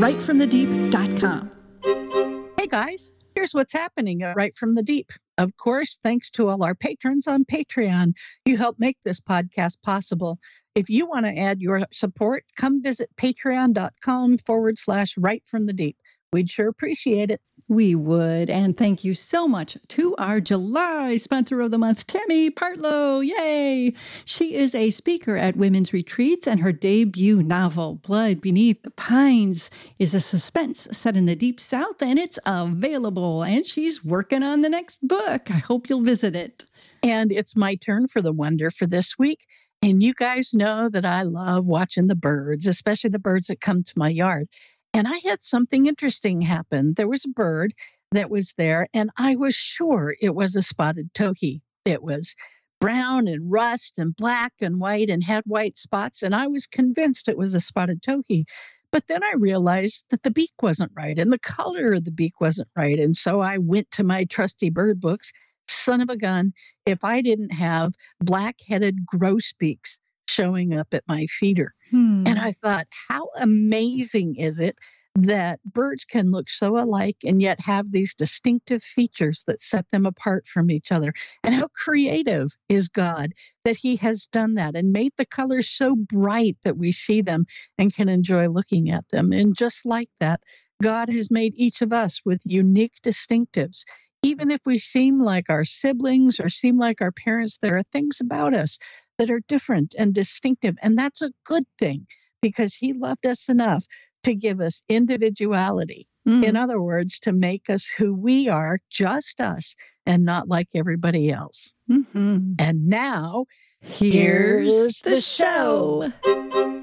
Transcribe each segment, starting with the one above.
writefromthedeep.com. Hey guys, here's what's happening at Write From the Deep. Of course, thanks to all our patrons on Patreon, you help make this podcast possible. If you want to add your support, come visit patreon.com forward slash write from the deep. We'd sure appreciate it. We would. And thank you so much to our July sponsor of the month, Tammy Partlow. Yay! She is a speaker at women's retreats, and her debut novel, Blood Beneath the Pines, is a suspense set in the deep south, and it's available. And she's working on the next book. I hope you'll visit it. And it's my turn for the wonder for this week. And you guys know that I love watching the birds, especially the birds that come to my yard. And I had something interesting happen. There was a bird that was there, and I was sure it was a spotted towhee. It was brown and rust and black and white and had white spots, and I was convinced it was a spotted towhee. But then I realized that the beak wasn't right and the color of the beak wasn't right. And so I went to my trusty bird books. Son of a gun, if I didn't have black headed grosbeaks showing up at my feeder. Hmm. And I thought, how amazing is it that birds can look so alike and yet have these distinctive features that set them apart from each other? And how creative is God that He has done that and made the colors so bright that we see them and can enjoy looking at them. And just like that, God has made each of us with unique distinctives even if we seem like our siblings or seem like our parents, there are things about us that are different and distinctive. And that's a good thing because He loved us enough to give us individuality. Mm. In other words, to make us who we are, just us, and not like everybody else. Mm-hmm. And now, here's, the, show.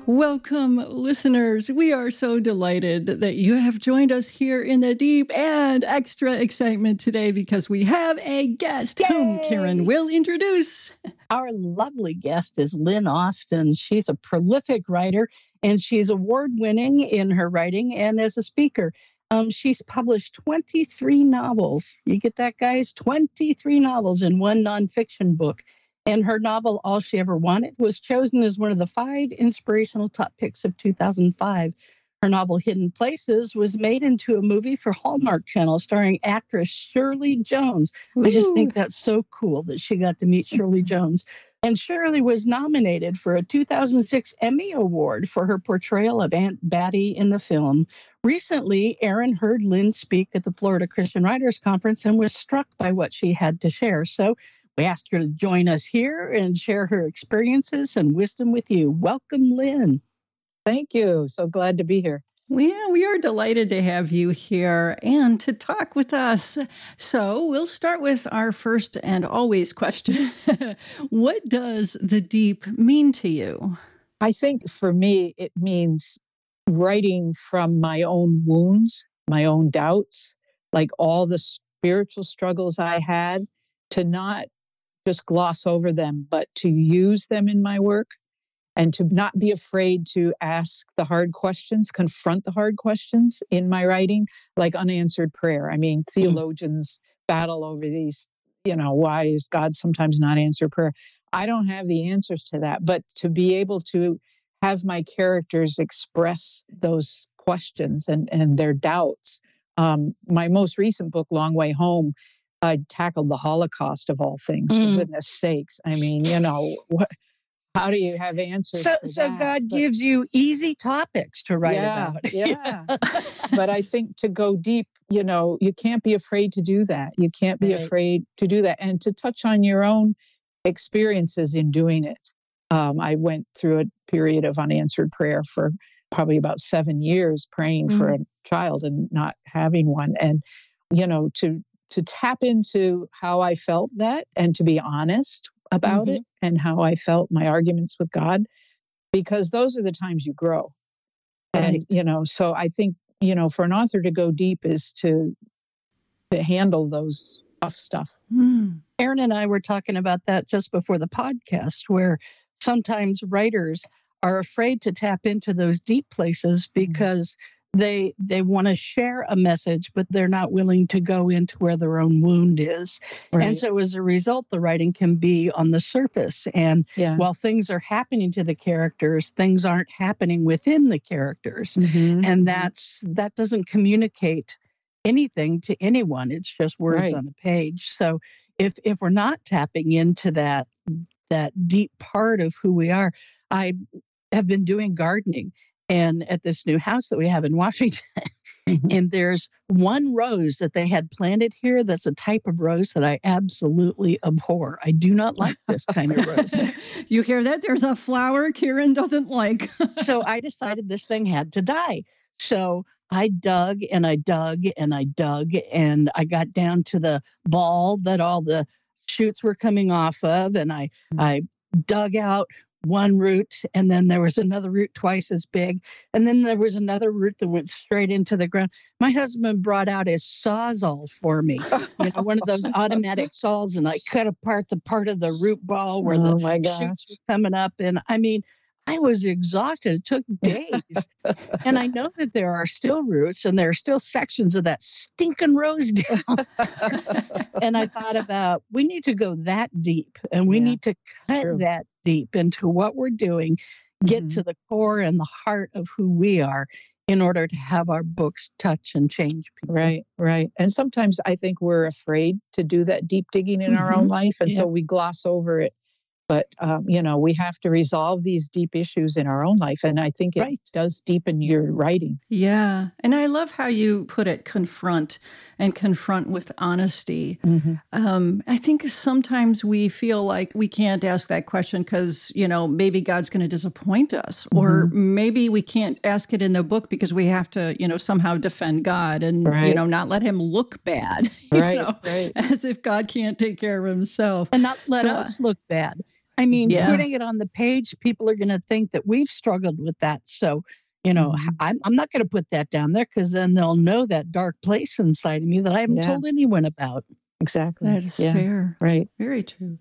Welcome, listeners. We are so delighted that you have joined us here in the deep and extra excitement today because we have a guest Yay! whom Karen will introduce. Our lovely guest is Lynn Austin. She's a prolific writer and she's award winning in her writing and as a speaker. Um, she's published 23 novels. You get that, guys? 23 novels in one nonfiction book. And her novel, All She Ever Wanted, was chosen as one of the five inspirational top picks of 2005. Her novel, Hidden Places, was made into a movie for Hallmark Channel starring actress Shirley Jones. Ooh. I just think that's so cool that she got to meet Shirley Jones. And Shirley was nominated for a 2006 Emmy Award for her portrayal of Aunt Batty in the film. Recently, Erin heard Lynn speak at the Florida Christian Writers Conference and was struck by what she had to share. So we asked her to join us here and share her experiences and wisdom with you. Welcome, Lynn. Thank you. So glad to be here. Yeah, we are delighted to have you here and to talk with us. So, we'll start with our first and always question What does the deep mean to you? I think for me, it means writing from my own wounds, my own doubts, like all the spiritual struggles I had, to not just gloss over them, but to use them in my work and to not be afraid to ask the hard questions, confront the hard questions in my writing, like unanswered prayer. I mean, hmm. theologians battle over these, you know, why is God sometimes not answer prayer? I don't have the answers to that, but to be able to have my characters express those questions and, and their doubts. Um, my most recent book, Long Way Home, uh, tackled the Holocaust of all things. Mm. For goodness sakes, I mean, you know, what, how do you have answers? So, so that? God but, gives you easy topics to write yeah, about. yeah. but I think to go deep, you know, you can't be afraid to do that. You can't be right. afraid to do that, and to touch on your own experiences in doing it. Um, I went through a period of unanswered prayer for probably about seven years, praying mm. for a child and not having one, and you know, to to tap into how I felt that and to be honest about mm-hmm. it and how I felt my arguments with God, because those are the times you grow. right. and you know so i think you know for an author to go deep is to to handle those tough stuff mm. Erin and i were talking about that just before the podcast where sometimes writers are afraid to tap into those deep places mm-hmm. because mm they they want to share a message but they're not willing to go into where their own wound is right. and so as a result the writing can be on the surface and yeah. while things are happening to the characters things aren't happening within the characters mm-hmm. and mm-hmm. that's that doesn't communicate anything to anyone it's just words right. on a page so if if we're not tapping into that that deep part of who we are i have been doing gardening and at this new house that we have in Washington. Mm-hmm. and there's one rose that they had planted here that's a type of rose that I absolutely abhor. I do not like this kind of rose. you hear that? There's a flower Karen doesn't like. so I decided this thing had to die. So I dug and I dug and I dug and I got down to the ball that all the shoots were coming off of and I mm-hmm. I dug out one root and then there was another root twice as big and then there was another root that went straight into the ground. My husband brought out his sawzall for me you know one of those automatic saws and i cut apart the part of the root ball where oh the shoots were coming up and i mean I was exhausted. It took days. and I know that there are still roots and there are still sections of that stinking rose down. and I thought about we need to go that deep and we yeah, need to cut true. that deep into what we're doing, get mm-hmm. to the core and the heart of who we are in order to have our books touch and change people. Right, right. And sometimes I think we're afraid to do that deep digging in mm-hmm. our own mm-hmm. life. And yeah. so we gloss over it but um, you know we have to resolve these deep issues in our own life and i think it right. does deepen your writing yeah and i love how you put it confront and confront with honesty mm-hmm. um, i think sometimes we feel like we can't ask that question because you know maybe god's going to disappoint us mm-hmm. or maybe we can't ask it in the book because we have to you know somehow defend god and right. you know not let him look bad right, know, right. as if god can't take care of himself and not let so, us look bad I mean, yeah. putting it on the page, people are going to think that we've struggled with that. So, you know, mm-hmm. I'm, I'm not going to put that down there because then they'll know that dark place inside of me that I haven't yeah. told anyone about. Exactly. That is yeah. fair. Right. Very true.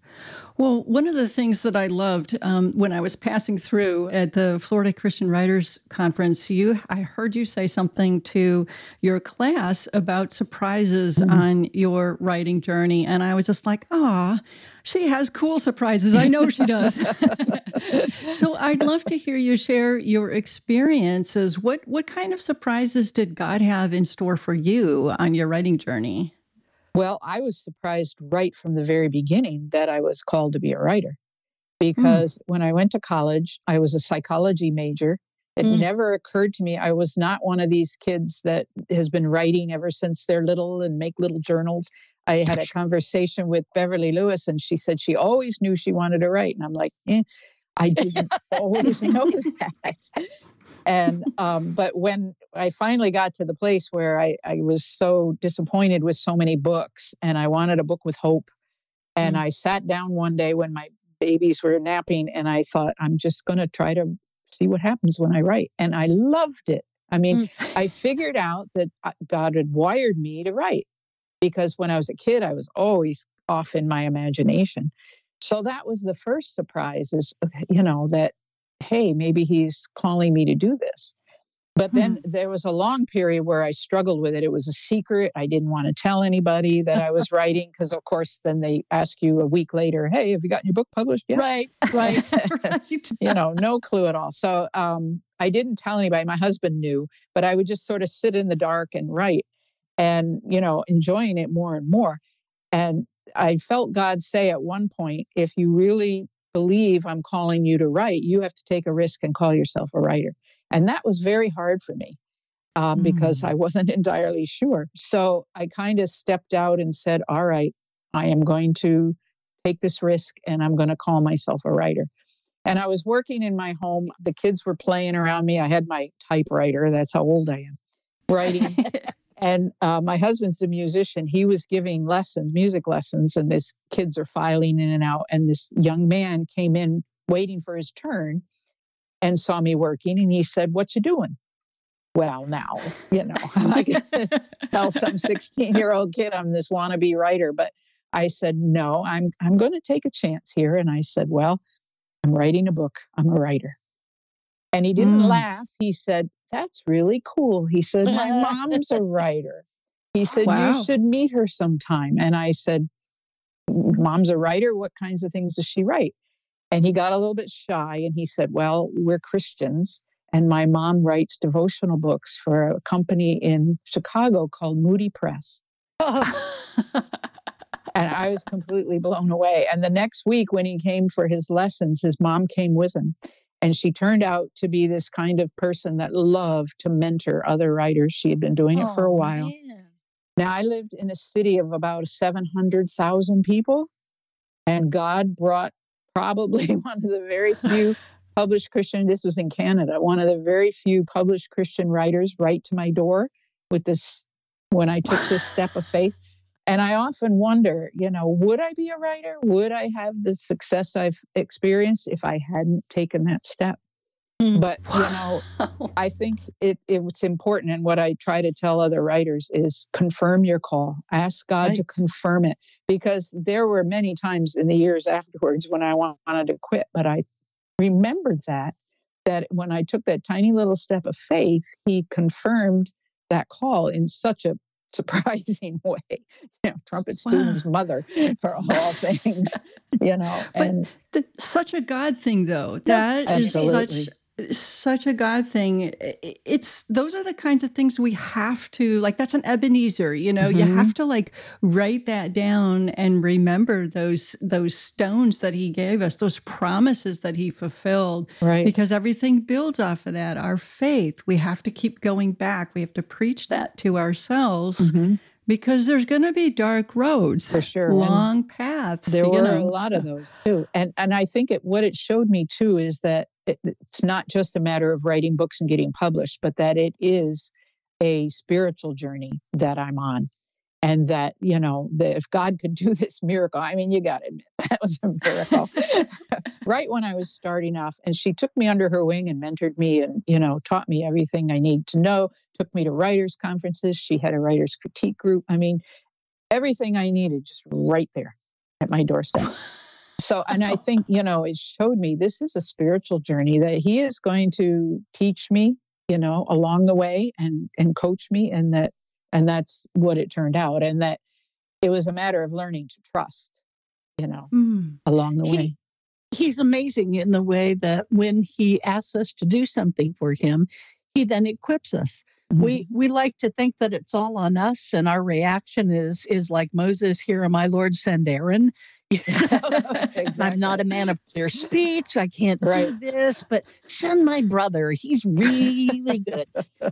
Well, one of the things that I loved um, when I was passing through at the Florida Christian Writers Conference, you I heard you say something to your class about surprises mm-hmm. on your writing journey, and I was just like, "Ah, she has cool surprises. I know she does." so I'd love to hear you share your experiences. What what kind of surprises did God have in store for you on your writing journey? Well, I was surprised right from the very beginning that I was called to be a writer hmm. because mm. when I went to college, I was a psychology major. It mm. never occurred to me I was not one of these kids that has been writing ever since they're little and make little journals. I had a conversation with Beverly Lewis, and she said she always knew she wanted to write. And I'm like, eh, I didn't always know that and um, but when I finally got to the place where I, I was so disappointed with so many books and I wanted a book with hope, and mm. I sat down one day when my babies were napping and I thought I'm just going to try to see what happens when I write, and I loved it. I mean, mm. I figured out that uh, God had wired me to write because when I was a kid, I was always off in my imagination. So that was the first surprise is, you know, that hey, maybe he's calling me to do this. But then hmm. there was a long period where I struggled with it. It was a secret. I didn't want to tell anybody that I was writing because, of course, then they ask you a week later, "Hey, have you gotten your book published yet?" Right, right, right. you know, no clue at all. So um, I didn't tell anybody. My husband knew, but I would just sort of sit in the dark and write, and you know, enjoying it more and more. And I felt God say at one point, if you really believe I'm calling you to write, you have to take a risk and call yourself a writer. And that was very hard for me um, mm. because I wasn't entirely sure. So I kind of stepped out and said, All right, I am going to take this risk and I'm going to call myself a writer. And I was working in my home. The kids were playing around me. I had my typewriter. That's how old I am. Writing. And uh, my husband's a musician. He was giving lessons, music lessons, and his kids are filing in and out. And this young man came in waiting for his turn and saw me working. And he said, What you doing? well, now, you know, I can tell some 16 year old kid I'm this wannabe writer, but I said, no, I'm, I'm going to take a chance here. And I said, well, I'm writing a book. I'm a writer. And he didn't mm. laugh. He said, that's really cool. He said, my mom's a writer. He said, wow. you should meet her sometime. And I said, mom's a writer. What kinds of things does she write? And he got a little bit shy and he said, well, we're Christians and my mom writes devotional books for a company in Chicago called Moody Press. and I was completely blown away. And the next week, when he came for his lessons, his mom came with him. And she turned out to be this kind of person that loved to mentor other writers. She had been doing it for a oh, while. Man. Now, I lived in a city of about 700,000 people, and God brought probably one of the very few published Christian, this was in Canada, one of the very few published Christian writers right to my door with this when I took this step of faith. And I often wonder, you know, would I be a writer? Would I have the success I've experienced if I hadn't taken that step? Mm. But you know, I think it, it's important, and what I try to tell other writers is confirm your call. Ask God right. to confirm it, because there were many times in the years afterwards when I wanted to quit, but I remembered that that when I took that tiny little step of faith, he confirmed that call in such a surprising way. You know, trumpet wow. student's mother for all things, you know. And but such a God thing though. That yeah, is such such a God thing. It's those are the kinds of things we have to like. That's an Ebenezer, you know. Mm-hmm. You have to like write that down and remember those those stones that He gave us, those promises that He fulfilled. Right. Because everything builds off of that. Our faith. We have to keep going back. We have to preach that to ourselves. Mm-hmm because there's going to be dark roads for sure long and paths there were know, a lot so. of those too and and i think it what it showed me too is that it, it's not just a matter of writing books and getting published but that it is a spiritual journey that i'm on. And that you know that if god could do this miracle i mean you got to admit that was a miracle. Right when i was starting off and she took me under her wing and mentored me and you know taught me everything i need to know took me to writers conferences. She had a writers critique group. I mean everything i needed just right there at my doorstep so and i think you know it showed me this is a spiritual journey that he is going to teach me you know along the way and and coach me and that and that's what it turned out and that it was a matter of learning to trust you know mm. along the he, way he's amazing in the way that when he asks us to do something for him he then equips us mm-hmm. we we like to think that it's all on us and our reaction is is like moses here my lord send aaron exactly. I'm not a man of clear speech. I can't right. do this, but send my brother. He's really good.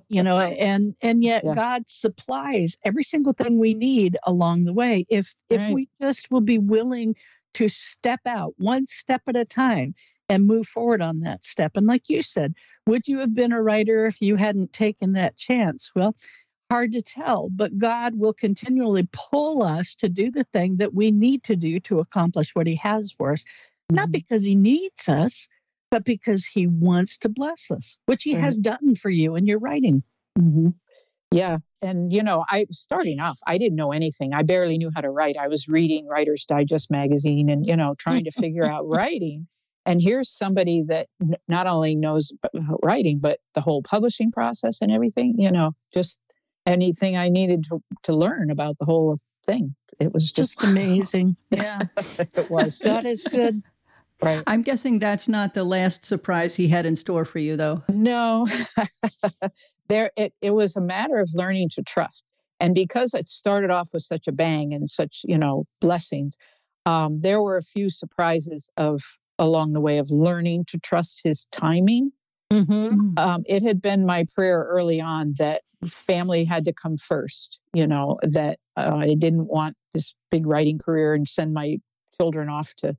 you know, and and yet yeah. God supplies every single thing we need along the way. If if right. we just will be willing to step out one step at a time and move forward on that step. And like you said, would you have been a writer if you hadn't taken that chance? Well, hard to tell, but God will continually pull us to do the thing that we need to do to accomplish what He has for us. Mm-hmm. Not because He needs us, but because He wants to bless us, which He has done for you in your writing. Mm-hmm. Yeah. And, you know, I starting off, I didn't know anything. I barely knew how to write. I was reading Writer's Digest magazine and, you know, trying to figure out writing. And here's somebody that n- not only knows writing, but the whole publishing process and everything, you know, just anything I needed to, to learn about the whole thing. It was just, just amazing. yeah, it was. God is good. Right. I'm guessing that's not the last surprise he had in store for you, though. No, there it, it was a matter of learning to trust, and because it started off with such a bang and such you know blessings, um, there were a few surprises of along the way of learning to trust his timing. Mm-hmm. Um, it had been my prayer early on that family had to come first. You know that uh, I didn't want this big writing career and send my children off to,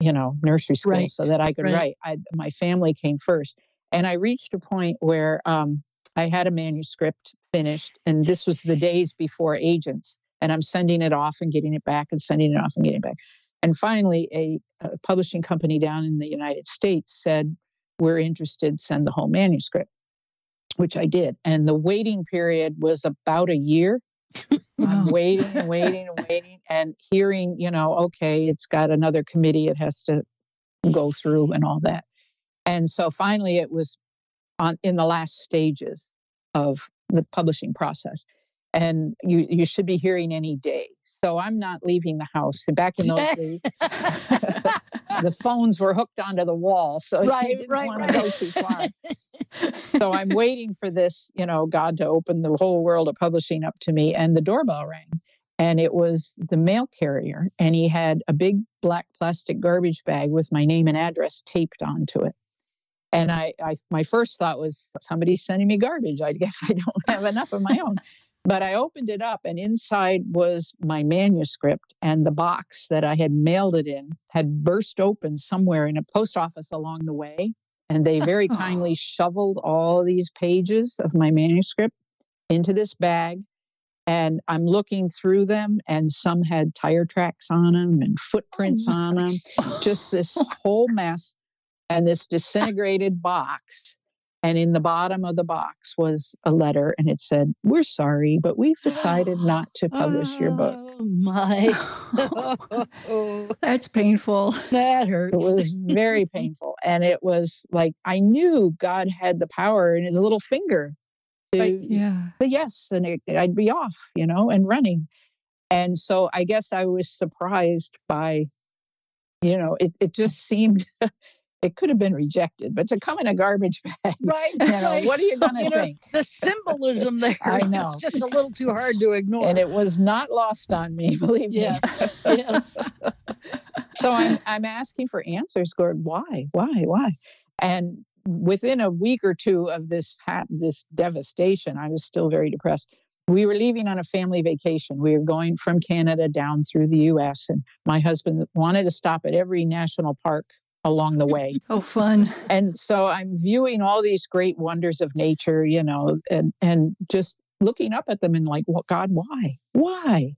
you know, nursery school right. so that I could right. write. I, my family came first, and I reached a point where um, I had a manuscript finished, and this was the days before agents, and I'm sending it off and getting it back and sending it off and getting it back. And finally, a, a publishing company down in the United States said, "We're interested. Send the whole manuscript." which I did. And the waiting period was about a year. I'm waiting and waiting and waiting and hearing, you know, okay, it's got another committee it has to go through and all that. And so finally it was on in the last stages of the publishing process. And you you should be hearing any day. So I'm not leaving the house. Back in those days, the phones were hooked onto the wall, so right, you didn't right, want right. to go too far. so I'm waiting for this, you know, God to open the whole world of publishing up to me, and the doorbell rang, and it was the mail carrier, and he had a big black plastic garbage bag with my name and address taped onto it. And I, I my first thought was somebody's sending me garbage. I guess I don't have enough of my own. But I opened it up, and inside was my manuscript, and the box that I had mailed it in had burst open somewhere in a post office along the way. And they very oh. kindly shoveled all these pages of my manuscript into this bag. And I'm looking through them, and some had tire tracks on them and oh footprints oh on them, just this whole mess. And this disintegrated box and in the bottom of the box was a letter, and it said, We're sorry, but we've decided not to publish your book. Oh, my. That's painful. That hurts. It was very painful. And it was like, I knew God had the power in his little finger to yeah. the yes, and it, I'd be off, you know, and running. And so I guess I was surprised by, you know, it, it just seemed it could have been rejected, but to come in a garbage bag, right? You know, what are you going to think? Know, the symbolism there I know. is just a little too hard to ignore. And it was not lost on me, believe yes. me. yes. so I'm I'm asking for answers, God. Why? Why? Why? And within a week or two of this ha- this devastation, I was still very depressed. We were leaving on a family vacation. We were going from Canada down through the U.S. and my husband wanted to stop at every national park along the way. oh, fun. And so I'm viewing all these great wonders of nature, you know, and, and just looking up at them and like, well, God, why? Why?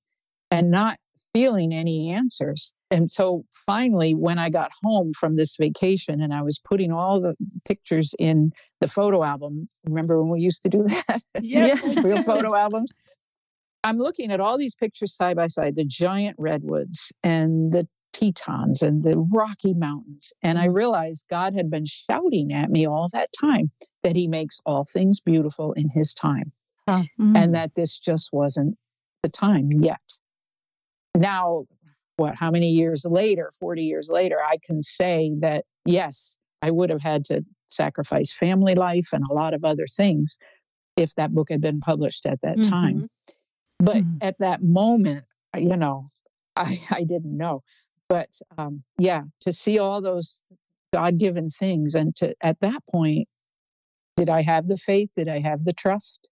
And not feeling any answers. And so finally, when I got home from this vacation and I was putting all the pictures in the photo album, remember when we used to do that? Yes, real photo albums. I'm looking at all these pictures side by side the giant redwoods and the Tetons and the Rocky Mountains. And I mm. realized God had been shouting at me all that time that He makes all things beautiful in His time. Huh. Mm. And that this just wasn't the time yet. Now, what, how many years later, 40 years later, I can say that, yes, I would have had to sacrifice family life and a lot of other things if that book had been published at that mm-hmm. time. But mm-hmm. at that moment, you know, I, I didn't know but um, yeah to see all those god-given things and to at that point did i have the faith did i have the trust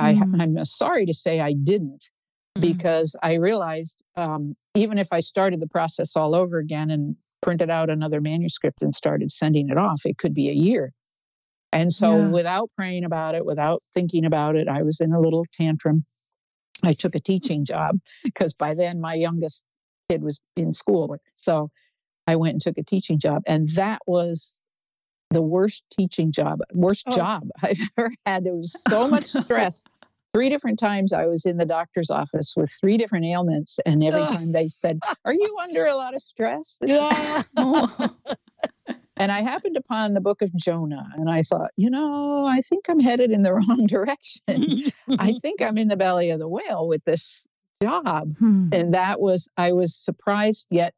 mm. I, i'm sorry to say i didn't mm. because i realized um, even if i started the process all over again and printed out another manuscript and started sending it off it could be a year and so yeah. without praying about it without thinking about it i was in a little tantrum I took a teaching job because by then my youngest kid was in school. So I went and took a teaching job. And that was the worst teaching job, worst oh. job I've ever had. There was so oh, much no. stress. Three different times I was in the doctor's office with three different ailments. And every time they said, Are you under a lot of stress? Yeah. and I happened upon the book of Jonah. And I thought, you know, I think I'm headed in the wrong direction. I think I'm in the belly of the whale with this job. Hmm. And that was, I was surprised yet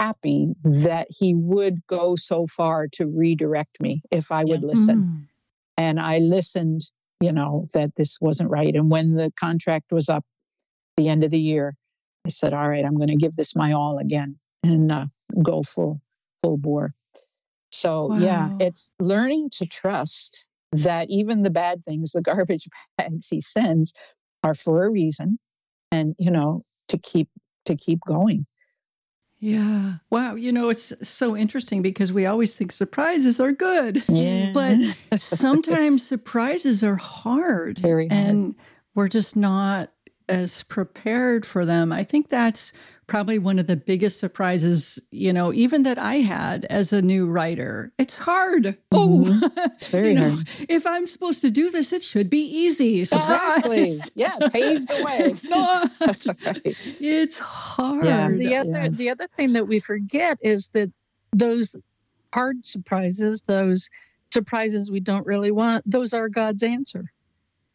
happy that he would go so far to redirect me if I would yeah. listen. Hmm. And I listened, you know, that this wasn't right. And when the contract was up the end of the year, I said, all right, I'm going to give this my all again and uh, go full, full bore. So, wow. yeah, it's learning to trust that even the bad things, the garbage bags he sends, are for a reason and you know to keep to keep going yeah. Wow. You know, it's so interesting because we always think surprises are good. Yeah. But sometimes surprises are hard. Very hard. And we're just not as prepared for them. I think that's probably one of the biggest surprises, you know, even that I had as a new writer. It's hard. Oh, Mhm. It's very you know, hard. if I'm supposed to do this, it should be easy. Surprise. Exactly. Yeah, paved the way. it's not. Right. It's hard. the other yes. the other thing that we forget is that those hard surprises, those surprises we don't really want, those are God's answer.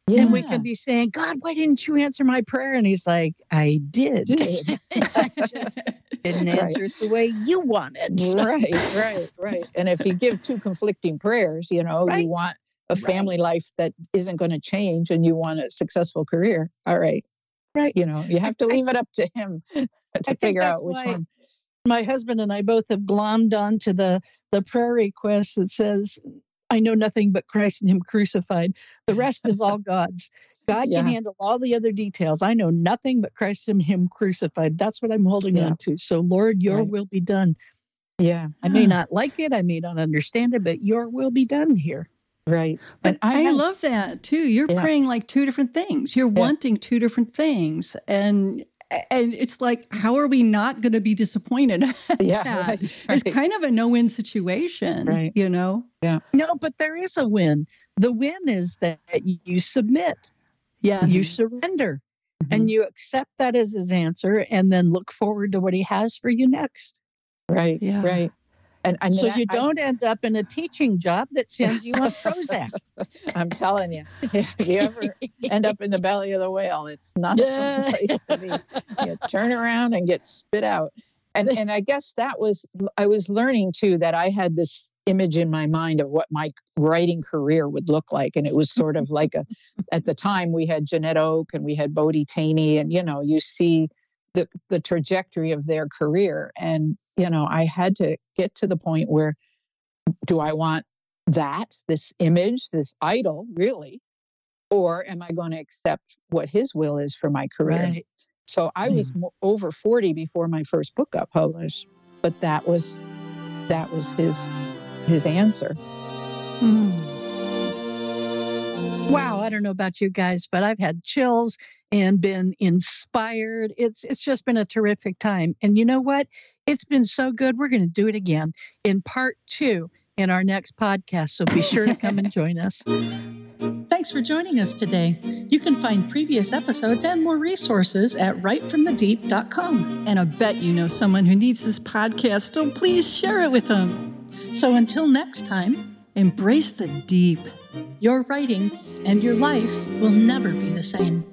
And we Yeah. can be saying, God, why didn't you answer my prayer? And he's like, I did. Did. I just didn't Right. answer it the way you wanted. right, right, right. And if you give two conflicting prayers, you know, Right. you want a Right. family life that isn't going to change and you want a successful career. All right. Right. You know, you have to leave it up to him to figure out which one. My husband and I both have glommed onto the, the prayer request that says, I know nothing but Christ and Him crucified. The rest is all God's. God Yeah. can handle all the other details. I know nothing but Christ and Him crucified. That's what I'm holding Yeah. on to. So, Lord, your Right. will be done. Yeah. I may ah. not like it, I may not understand it, but your will be done here. Right. But I, had- love that too. You're Yeah. praying like two different things. You're Yeah. wanting two different things. And and it's like, how are we not going to be disappointed? Yeah. that? Right. It's kind of a no-win situation, Right. you know? Yeah. No, but there is a win. The win is that you submit, Yes. you surrender, Mm-hmm. and you accept that as his answer, and then look forward to what he has for you next. Right. Yeah. Right. And, and so you I- don't end up in a teaching job that sends you on Prozac. I'm telling you, if you ever end up in the belly of the whale, it's not Yeah. a fun place to be. You turn around and get spit out. And and I guess that was I was learning too that I had this image in my mind of what my writing career would look like. And it was sort of like a at the time we had Janette Oke and we had Bodie Thoene, and you know, you see the the trajectory of their career. And, you know, I had to get to the point where do I want that, this image, this idol, really? Or am I going to accept what his will is for my career? Right. So I was over 40 before my first book got published, but that was that was his his answer. Mm. Wow, I don't know about you guys, but I've had chills and been inspired. It's it's just been a terrific time. And you know what? It's been so good. We're going to do it again in part 2 in our next podcast, so be sure to come and join us. Thanks for joining us today. You can find previous episodes and more resources at writefromthedeep.com. And I bet you know someone who needs this podcast, so please share it with them. So until next time, Embrace the deep. Your writing and your life will never be the same.